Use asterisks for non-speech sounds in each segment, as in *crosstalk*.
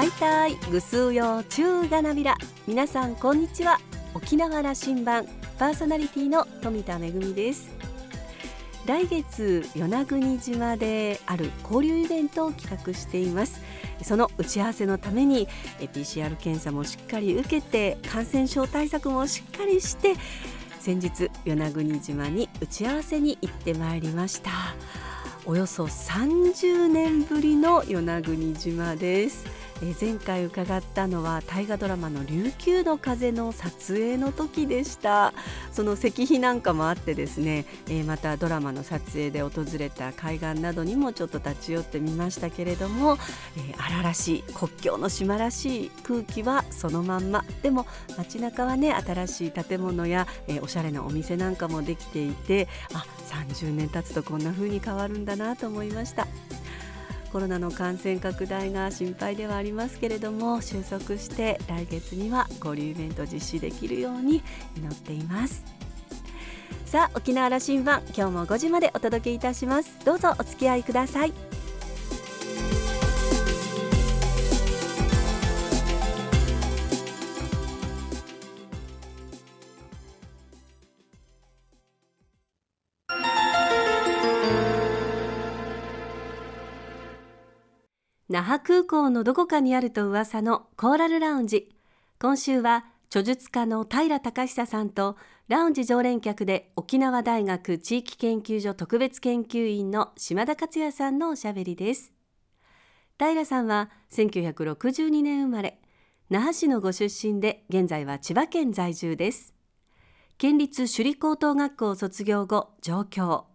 ハイタイグスーヨーチューガナビラ皆さんこんにちは。沖縄羅針盤。パーソナリティの富田恵です。来月与那国島である交流イベントを企画しています。その打ち合わせのために PCR 検査もしっかり受けて感染症対策もしっかりして先日与那国島に打ち合わせに行ってまいりました。およそ30年ぶりの与那国島です。え前回伺ったのは大河ドラマの琉球の風の撮影の時でしたその石碑なんかもあってですね、えまたドラマの撮影で訪れた海岸などにもちょっと立ち寄ってみましたけれども、え荒々しい国境の島らしい空気はそのまんまでも街中はね新しい建物や、えおしゃれなお店なんかもできていてあ30年経つとこんな風に変わるんだなと思いました。コロナの感染拡大が心配ではありますけれども収束して来月には交流イベント実施できるように祈っています。さあ沖縄羅針盤今日も5時までお届けいたします。どうぞお付き合いください。那覇空港のどこかにあると噂のコーラルラウンジ。今週は著述家の平隆久さんとラウンジ常連客で沖縄大学地域研究所特別研究員の島田克也さんのおしゃべりです。平さんは1962年生まれ那覇市のご出身で現在は千葉県在住です。県立首里高等学校卒業後上京。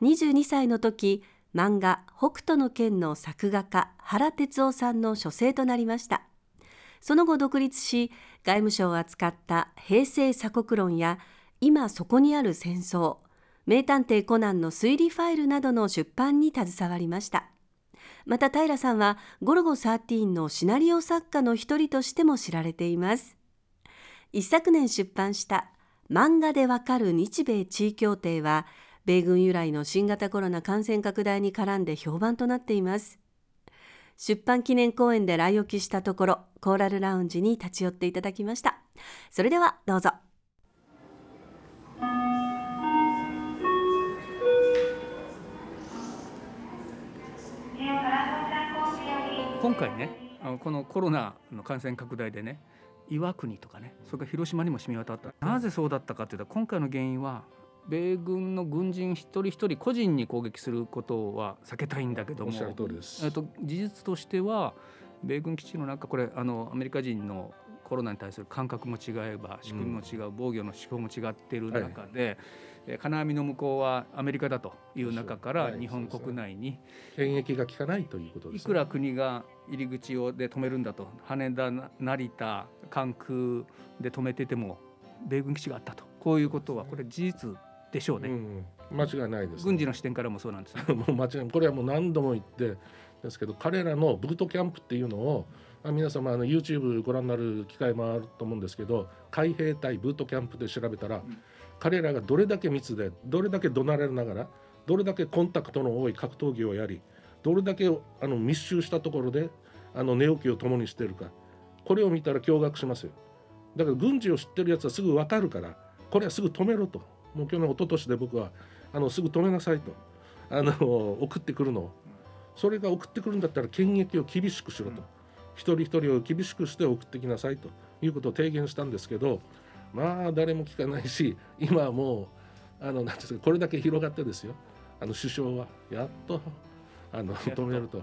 22歳の時漫画「北斗の拳」の作画家原哲夫さんの書生となりました。その後独立し外務省を扱った「平成鎖国論」や「今そこにある戦争」名探偵コナンの推理ファイルなどの出版に携わりました。また平さんはゴルゴ13のシナリオ作家の一人としても知られています。一昨年出版した漫画でわかる日米地位協定は米軍由来の新型コロナ感染拡大に絡んで評判となっています。出版記念公演で来沖したところコーラルラウンジに立ち寄っていただきました。それではどうぞ。今回ねこのコロナの感染拡大でね岩国とかねそれから広島にも染み渡った。なぜそうだったかというと今回の原因は米軍の軍人一人一人個人に攻撃することは避けたいんだけどもと、事実としては米軍基地の中これあのアメリカ人のコロナに対する感覚も違えば仕組みも違う、防御の手法も違っている中で、はい、金網の向こうはアメリカだという中から日本国内に、検疫が効かないということです、ね、いくら国が入り口をで止めるんだと羽田成田関空で止めてても米軍基地があったと。こういうことはこれ事実でしょうね、うん、間違いないです、ね、軍事の視点からもそうなんです、*laughs* もう間違いこれはもう何度も言ってですけど彼らのブートキャンプっていうのを皆様あの YouTube ご覧になる機会もあると思うんですけど海兵隊ブートキャンプで調べたら、うん、彼らがどれだけ密でどれだけ怒鳴られながらどれだけコンタクトの多い格闘技をやりどれだけあの密集したところであの寝起きを共にしているか。これを見たら驚愕しますよ。だから軍事を知ってるやつはすぐ分かるからこれはすぐ止めろともう去年一昨年で僕はあのすぐ止めなさいと。あの送ってくるのを。それが送ってくるんだったら検疫を厳しくしろと、うん、一人一人を厳しくして送ってきなさいと。いうことを提言したんですけどまあ誰も聞かないし今はもうあのなんですかこれだけ広がってですよ。あの首相はやっとあの止めると。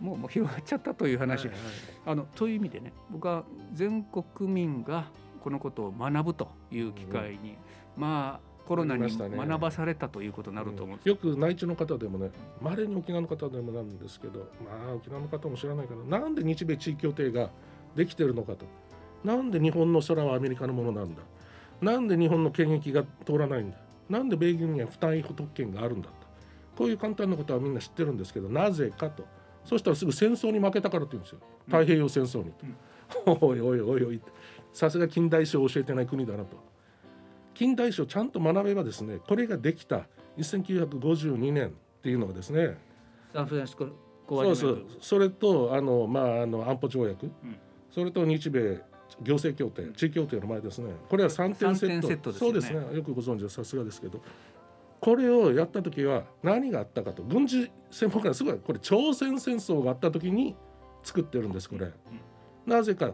もうもう広がっちゃったという話、はいはい、あのという意味でね僕は全国民がこのことを学ぶという機会に、うん、まあコロナに学ばされたということになると思う、ねうん、よく内地の方でもねまれに沖縄の方でもなんですけどまあ沖縄の方も知らないけどなんで日米地位協定ができてるのかと。なんで日本の空はアメリカのものなんだ。なんで日本の検疫が通らないんだ。なんで米軍には不単位不特権があるんだと。こういう簡単なことはみんな知ってるんですけどなぜかと。そしたらすぐ戦争に負けたからって言うんですよ。太平洋戦争にと、うん、*laughs* おいおいおいおいさすが近代史を教えてない国だなと近代史をちゃんと学べばですねこれができた。1952年っていうのがですね。サンフランシスコそうそう。それとあの、まあ、あの安保条約、それと日米行政協定地位協定の前ですね。これは3点セット。セット、ね、そうですね。よくご存知でさすがですけど。これをやった時は何があったかと。軍事専門家はすごいこれ朝鮮戦争があった時に作ってるんですこれ。なぜか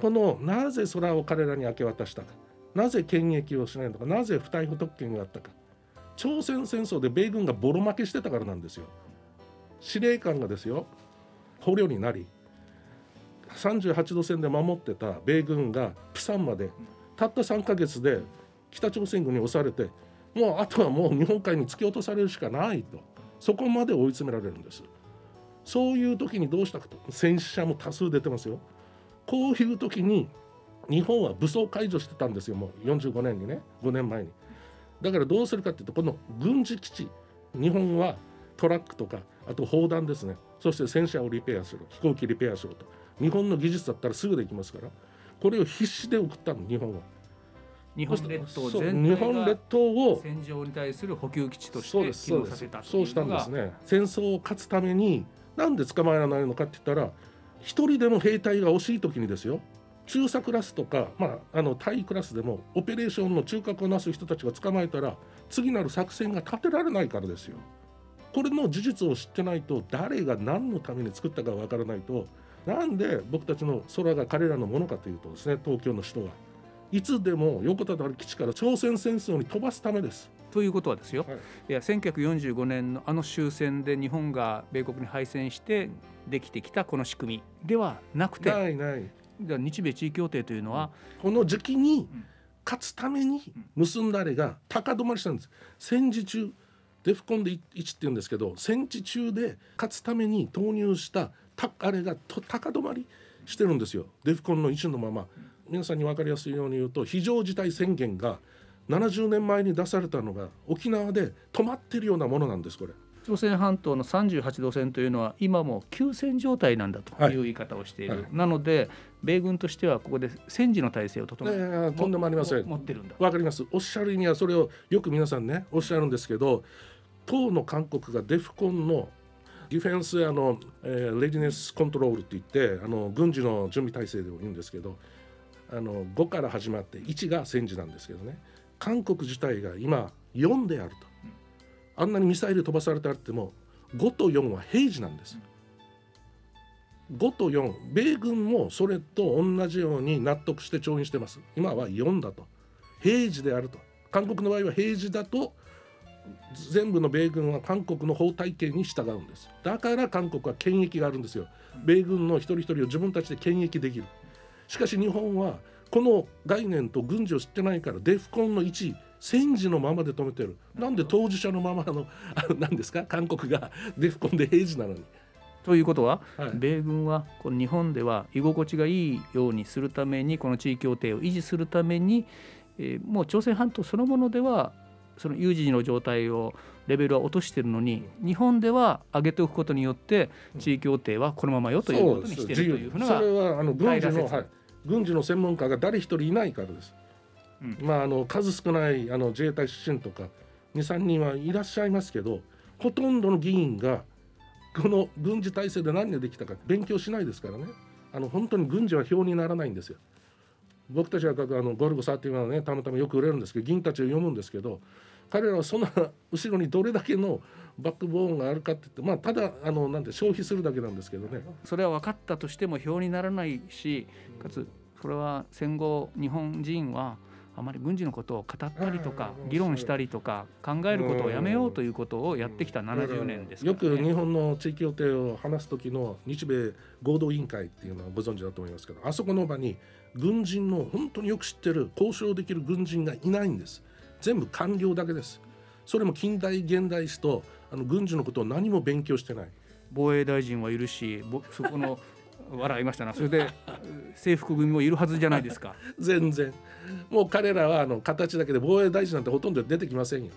このなぜ空を彼らに明け渡したかなぜ権益をしないのかなぜ不逮捕特権があったか。朝鮮戦争で米軍がボロ負けしてたからなんですよ。司令官がですよ捕虜になり38度線で守ってた米軍がプサンまでたった3ヶ月で北朝鮮軍に押されてもうあとはもう日本海に突き落とされるしかないと。そこまで追い詰められるんです。そういう時にどうしたかと。戦死者も多数出てますよ。こういう時に日本は武装解除してたんですよもう45年にね5年前に。だからどうするかっていうとこの軍事基地日本はトラックとかあと砲弾ですね。そして戦車をリペアする飛行機リペアすると。日本の技術だったらすぐできますからこれを必死で送ったの日本は。日本列島全日本体列島をが戦場に対する補給基地として機能させたとそうしたんですね。戦争を勝つためになんで捕まえられないのかって言ったら一人でも兵隊が惜しい時にですよ中佐クラスとか、まあ、あの対クラスでもオペレーションの中核をなす人たちが捕まえたら次なる作戦が立てられないからですよ。これの事実を知ってないと誰が何のために作ったかわからないとなんで僕たちの空が彼らのものかというとですね東京の首都がいつでも横田原基地から朝鮮戦争に飛ばすためです。ということはですよ、はいい、や1945年のあの終戦で日本が米国に敗戦してできてきたこの仕組みではなくてないないだから日米地位協定というのは、この時期にん。勝つために結んだあれが高止まりしたんです。戦時中デフコンで1って言うんですけど戦時中で勝つために投入したたあれがと高止まりしてるんですよ。デフコンの1のまま。皆さんに分かりやすいように言うと非常事態宣言が70年前に出されたのが沖縄で止まってるようなものなんですこれ。朝鮮半島の38度線というのは今も休戦状態なんだとはい。いう言い方をしている、はい。なので米軍としてはここで戦時の体制を整えねえとんでもありません。持ってるんだ。わかります。おっしゃる意味はそれをよく皆さんねおっしゃるんですけど当の韓国がデフコンのディフェンスあの、えーレジネスコントロールって言ってあの軍事の準備体制でも言うんですけどあの5から始まって1が戦時なんですけどね。韓国自体が今4であるとあんなにミサイル飛ばされてあっても5と4は平時なんです。5と4米軍もそれと同じように納得して調印してます。今は4だと。平時であると。韓国の場合は平時だと全部の米軍は韓国の法体系に従うんです。だから韓国は権益があるんですよ。米軍の一人一人を自分たちで権益できる。しかし日本はこの概念と軍事を知ってないからデフコンの1戦時のままで止めてる。なんで当事者のままの何ですか？韓国がデフコンで平時なのに。ということは、はい。米軍はこの日本では居心地がいいようにするためにこの地位協定を維持するために、えーもう朝鮮半島そのものではその有事時の状態をレベルは落としているのに日本では上げておくことによって地位協定はこのままよということにしているというふうなそれはあの軍事の、はい、軍事の専門家が誰一人いないからです。うんまああの数少ないあの自衛隊出身とか23人はいらっしゃいますけどほとんどの議員がこの軍事体制で何でできたか勉強しないですからねあの本当に軍事は表にならないんですよ。僕たちが書くあのゴルゴ31はねたまたまよく売れるんですけど銀たちを読むんですけど彼らはそんな後ろにどれだけのバックボーンがあるかって言ってまあただあのなんて消費するだけなんですけどね。それは分かったとしても表にならないしかつそれは戦後日本人はあまり軍事のことを語ったりとかうん。議論したりとか考えることをやめようということをやってきた70年ですね、よく日本の地域協定を話す時の日米合同委員会っていうのはご存知だと思いますけどあそこの場に軍人の本当によく知ってる交渉できる軍人がいないんです。全部官僚だけです。それも近代現代史とあの軍事のことを何も勉強してない。防衛大臣はいるしぼそこの笑いましたな。それで *laughs* 制服組もいるはずじゃないですか。*laughs* 全然。もう彼らはあの形だけで防衛大臣なんてほとんど出てきませんよ。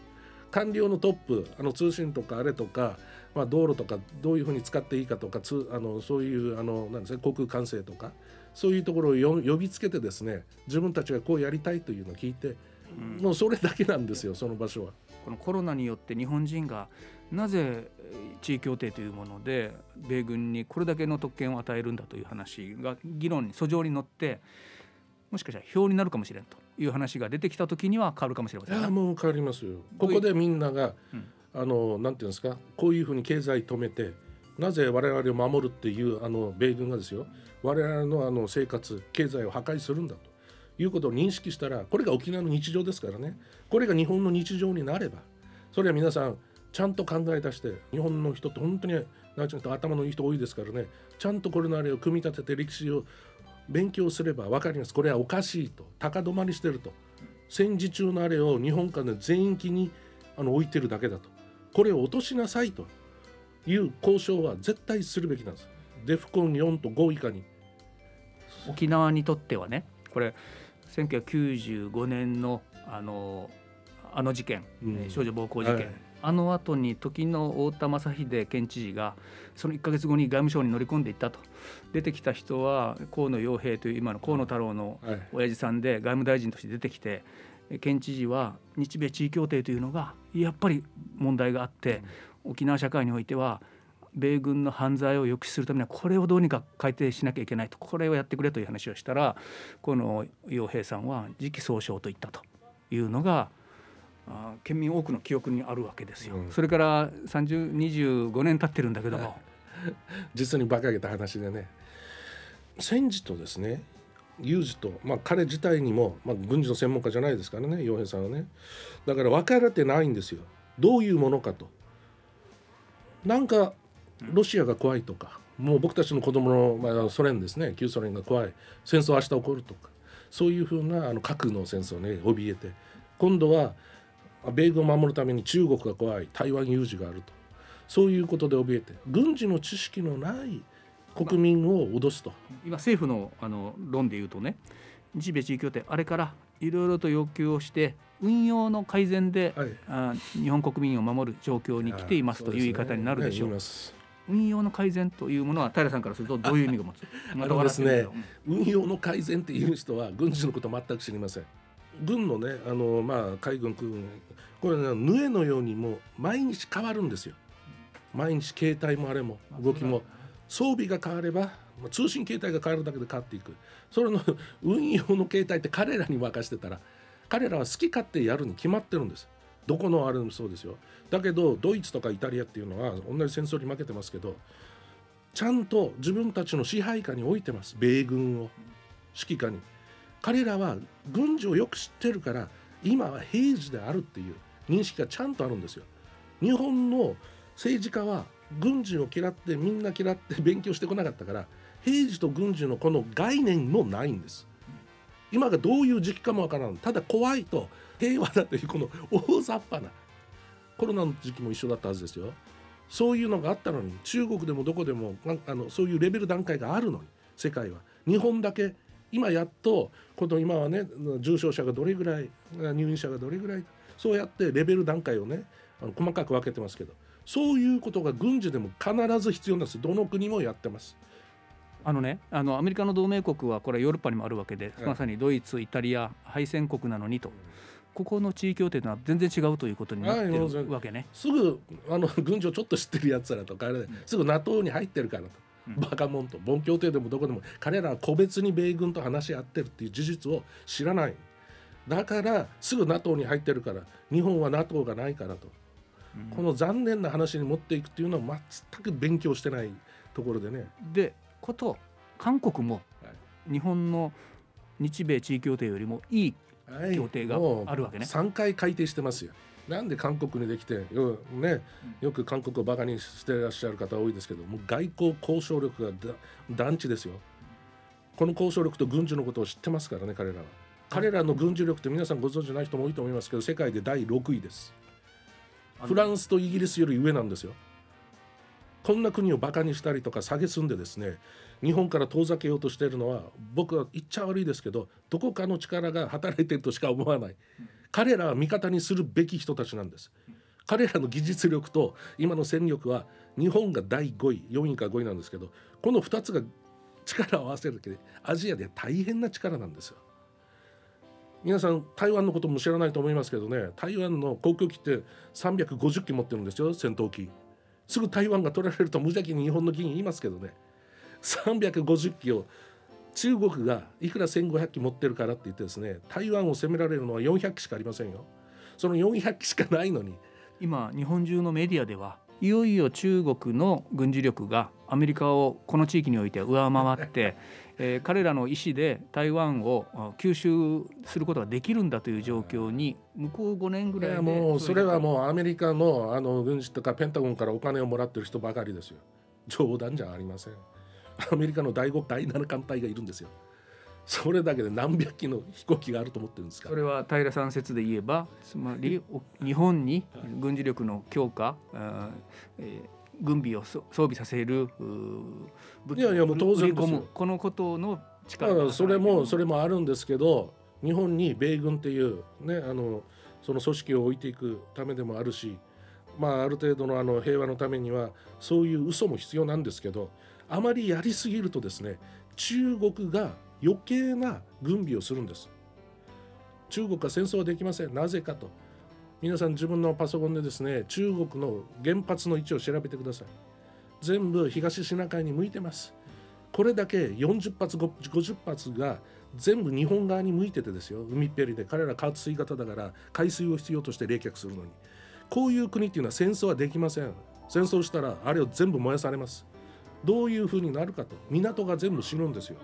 官僚のトップあの通信とかあれとか、まあ、道路とかどういうふうに使っていいかとかつあのそういうあのなんですね航空管制とかそういうところをよ呼びつけてですね自分たちがこうやりたいというのを聞いて、もうそれだけなんですよその場所は。このコロナによって日本人がなぜ地位協定というもので米軍にこれだけの特権を与えるんだという話が議論に訴状に乗ってもしかしたら票になるかもしれんという話が出てきた時には変わるかもしれませんいやもう変わりますよ。ここでみんなが、うん。あのなんていうんですかこういうふうに経済止めてなぜ我々を守るっていうあの米軍がですよ我々のあの生活経済を破壊するんだと。いうことを認識したらこれが沖縄の日常ですからね。これが日本の日常になればそれは皆さんちゃんと考え出して日本の人って本当になんていうか頭のいい人多いですからね。ちゃんとこれのあれを組み立てて歴史を勉強すれば分かります。これはおかしいと。高止まりしてると。戦時中のあれを日本間で全域にあの置いてるだけだと。これを落としなさいと。いう交渉は絶対するべきなんです。デフコン4と5以下に。沖縄にとってはねこれ1995年のあのあの事件、うん。えー少女暴行事件、はいあの後に時の太田正秀県知事がその1か月後に外務省に乗り込んでいったと。出てきた人は河野洋平という今の河野太郎のはい。親父さんで外務大臣として出てきてえ県知事は日米地位協定というのがやっぱり問題があって、沖縄社会においては米軍の犯罪を抑止するためにはこれをどうにか改定しなきゃいけないとこれをやってくれという話をしたらこの洋平さんは時期総称と言ったというのが県民多くの記憶にあるわけですよ。うん。それから3025年経ってるんだけども、*laughs* 実に馬鹿げた話でね。戦時とですね有事と、まあ、彼自体にも、まあ、軍事の専門家じゃないですからね洋平さんはね。だから分かられてないんですよ。どういうものかと。なんかロシアが怖いとかもう僕たちの子供の、まあ、ソ連ですね。旧ソ連が怖い。戦争明日起こるとか。そういうふうなあの核の戦争ね怯えて。今度は米軍を守るために中国が怖い台湾有事があると。そういうことで怯えて軍事の知識のない国民を脅すと、今政府のあの論で言うとね日米地位協定あれからいろいろと要求をして運用の改善で、はい。あ日本国民を守る状況に来ていますという言い方になるでしょう。ね言い運用の改善というものは平さんからするとどういう意味が持つ？*laughs* あのですね運用の改善っていう人は軍事のこと全く知りません。軍のねあの、まあ、海軍空軍これね縫えのようにもう毎日変わるんですよ。毎日携帯もあれも動きも。装備が変わればまあ通信携帯が変わるだけで変わっていく。それの *laughs* 運用の携帯って彼らに任せてたら彼らは好き勝手やるに決まってるんです。どこのあれもそうですよ。だけどドイツとかイタリアっていうのは同じ戦争に負けてますけどちゃんと自分たちの支配下に置いてます。米軍を指揮下に。彼らは軍事をよく知ってるから今は平時であるっていう認識がちゃんとあるんですよ。日本の政治家は軍事を嫌ってみんな嫌って勉強してこなかったから平時と軍事のこの概念もないんです。今がどういう時期かもわからん。ただ怖いと平和だというこの *laughs* 大雑把なコロナの時期も一緒だったはずですよ。そういうのがあったのに中国でもどこでもあのそういうレベル段階があるのに世界は。日本だけ今やっとこの今はね重症者がどれぐらい入院者がどれぐらいそうやってレベル段階をねあの細かく分けてますけどそういうことが軍事でも必ず必要なんです。どの国もやってます。あのねあのアメリカの同盟国はこれヨーロッパにもあるわけで、はい。まさにドイツイタリア敗戦国なのにと。ここの地位協定とは全然違うということになってるわけね。すぐあの軍事をちょっと知ってるやつらとかあれですぐ NATO に入ってるからと、うん。バカモンとボン協定でもどこでも彼らは個別に米軍と話し合ってるっていう事実を知らないだからすぐ NATO に入ってるから日本は NATO がないからと、うん。この残念な話に持っていくっていうのは全く勉強してないところでね。でこと韓国もは日本の日米地位協定よりもいいはい協定があるわけね。3回改定してますよ。なんで韓国にできてよ,、ね、よく韓国をバカにしてらっしゃる方多いですけどもう外交交渉力がだ団地ですよ。この交渉力と軍事のことを知ってますからね彼らは彼らの軍事力って皆さんご存知ない人も多いと思いますけど世界で第6位です。フランスとイギリスより上なんですよ。こんな国をバカにしたりとか蔑んでですね日本から遠ざけようとしているのは僕は言っちゃ悪いですけどどこかの力が働いているとしか思わない。彼らは味方にするべき人たちなんです。彼らの技術力と今の戦力は日本が第5位4位か5位なんですけどこの2つが力を合わせるだけでアジアで大変な力なんですよ皆さん台湾のことも知らないと思いますけどね台湾の航空機って350機持ってるんですよ戦闘機。すぐ台湾が取られると無邪気に日本の議員言いますけどね。350機を中国がいくら1500機持ってるからって言ってですね台湾を攻められるのは400機しかありませんよ。その400機しかないのに。今日本中のメディアではいよいよ中国の軍事力がアメリカをこの地域において上回って *laughs* えー、彼らの意思で台湾を吸収することができるんだという状況に向こう5年ぐらいもうそれはもうアメリカのあの軍事とかペンタゴンからお金をもらってる人ばかりですよ。冗談じゃありません。アメリカの第5第7艦隊がいるんですよそれだけで何百機の飛行機があると思ってるんですか？それは平さん説で言えばつまり日本に軍事力の強化、えー軍備を装備させるいやいやもう当然このことの力それもそれもあるんですけど日本に米軍っていうねあのその組織を置いていくためでもあるしまあある程度のあの平和のためにはそういう嘘も必要なんですけどあまりやりすぎるとですね中国が余計な軍備をするんです。中国は戦争はできません。なぜかと。皆さん自分のパソコンでですね中国の原発の位置を調べてください。全部東シナ海に向いてます。これだけ40発50発が全部日本側に向いててですよ。海っぺりで。彼ら加水型だから海水を必要として冷却するのに。こういう国っていうのは戦争はできません。戦争したらあれを全部燃やされます。どういうふうになるかと。港が全部死ぬんですよ。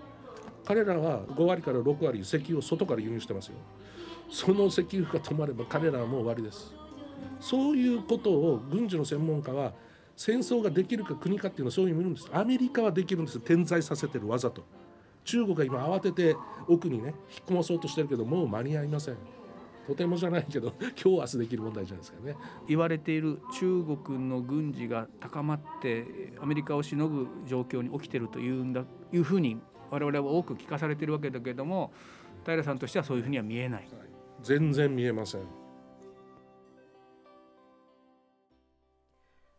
彼らは5割から6割石油を外から輸入してますよ。その石油が止まれば彼らはもう終わりです。そういうことを軍事の専門家は戦争ができるか国かっていうのはそういう意味なんです。アメリカはできるんです。点在させてるわざと。中国が今慌てて奥にね引っ込まそうとしてるけどもう間に合いません。とてもじゃないけど *laughs* 今日明日できる問題じゃないですかね。言われている中国の軍事が高まってアメリカをしのぐ状況に起きてるというんだいうふうに我々は多く聞かされてるわけだけども平さんとしてはそういうふうには見えない、はい。全然見えません。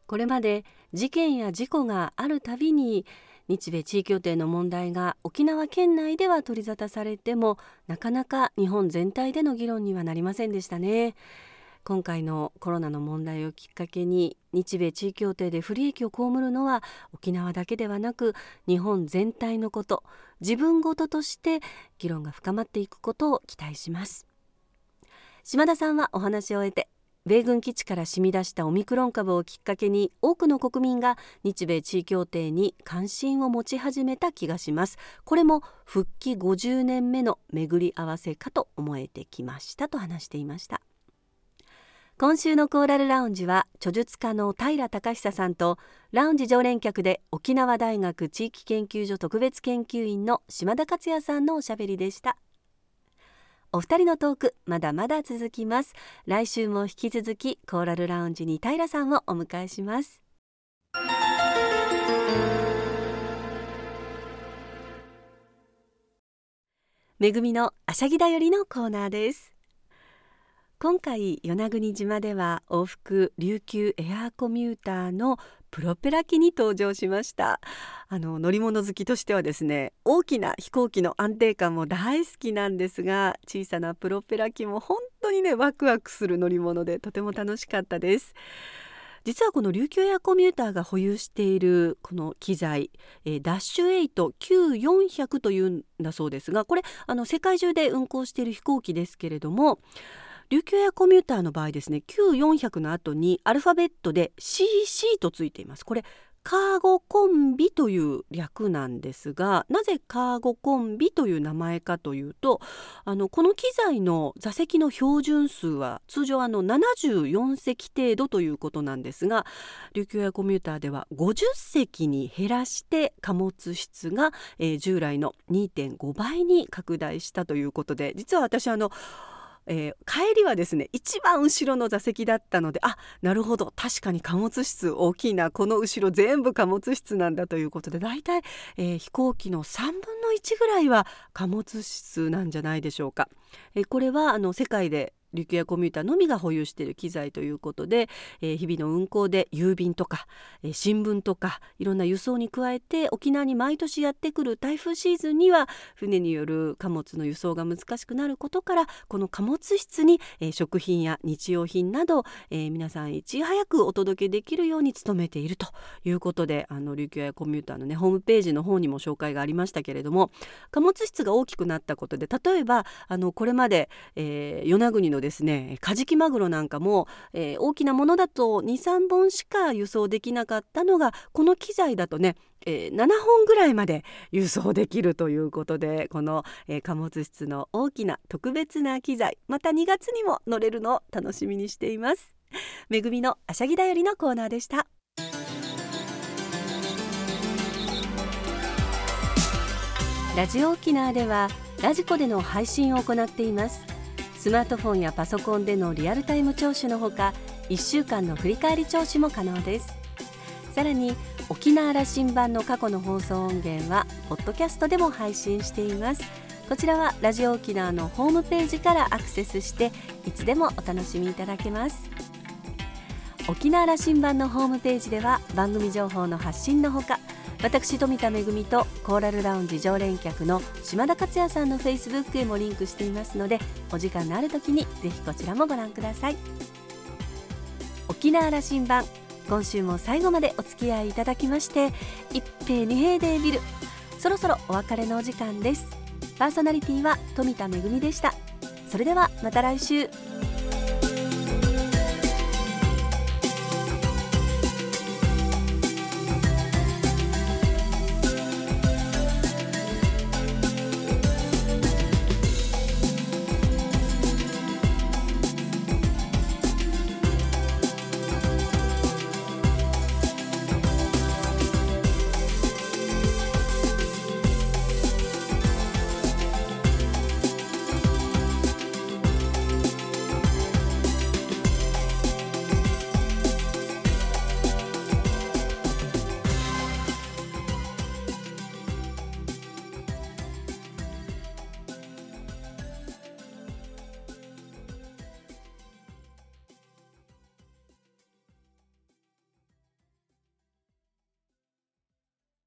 これまで事件や事故があるたびに日米地位協定の問題が沖縄県内では取り沙汰されてもなかなか日本全体での議論にはなりませんでしたね今回のコロナの問題をきっかけに日米地位協定で不利益を被るのは沖縄だけではなく日本全体のこと自分ごととして議論が深まっていくことを期待します。島田さんはお話を終えて米軍基地から染み出したオミクロン株をきっかけに多くの国民が日米地位協定に関心を持ち始めた気がします。これも復帰50年目の巡り合わせかと思えてきましたと話していました。今週のコーラルラウンジは著述家の平隆久さんとラウンジ常連客で沖縄大学地域研究所特別研究員の島田克也さんのおしゃべりでした。お二人のトークまだまだ続きます。来週も引き続きコーラルラウンジに平さんをお迎えします。めぐみのあしゃぎだよりのコーナーです。今回与那国島では往復琉球エアーコミューターのプロペラ機に登場しました。あの乗り物好きとしてはですね大きな飛行機の安定感も大好きなんですが小さなプロペラ機も本当にねワクワクする乗り物でとても楽しかったです。実はこの琉球エアコミューターが保有しているこの機材、えー、ダッシュ8 Q400 というんだそうですがこれあの世界中で運航している飛行機ですけれども琉球エコミューターの場合ですね Q400 の後にアルファベットで CC とついています。これカーゴコンビという略なんですがなぜカーゴコンビという名前かというとあのこの機材の座席の標準数は通常あの74席程度ということなんですが琉球エアコミューターでは50席に減らして貨物室が、えー、従来の2.5倍に拡大したということで実は私あのえー、帰りはですね一番後ろの座席だったのであなるほど確かに貨物室大きいなこの後ろ全部貨物室なんだということで大体、えー、飛行機の3分の1ぐらいは貨物室なんじゃないでしょうか。えー、これはあの世界で琉球やコミューターのみが保有している機材ということで、えー、日々の運行で郵便とか、えー、新聞とかいろんな輸送に加えて沖縄に毎年やってくる台風シーズンには船による貨物の輸送が難しくなることからこの貨物室に、えー、食品や日用品など、え皆さんいち早くお届けできるように努めているということであの琉球やコミューターのねホームページの方にも紹介がありましたけれども貨物室が大きくなったことで例えばあのこれまで、え与那国のですねカジキマグロなんかも、えー、大きなものだと23本しか輸送できなかったのがこの機材だとねえー、7本ぐらいまで輸送できるということでこの、えー、貨物室の大きな特別な機材また2月にも乗れるのを楽しみにしています。めぐみのあしゃぎだよりのコーナーでした。ラジオ沖縄ではラジコでの配信を行っています。スマートフォンやパソコンでのリアルタイム聴取のほか1週間の振り返り聴取も可能です。さらに沖縄羅針盤の過去の放送音源はポッドキャストでも配信しています。こちらはラジオ沖縄のホームページからアクセスしていつでもお楽しみいただけます。沖縄羅針盤のホームページでは番組情報の発信のほか私富田恵とコーラルラウンジ常連客の島田克也さんのフェイスブックへもリンクしていますのでお時間のある時にぜひこちらもご覧ください。沖縄羅針盤今週も最後までお付き合いいただきまして一平二平デービルそろそろお別れのお時間です。パーソナリティは富田恵でした。それではまた来週。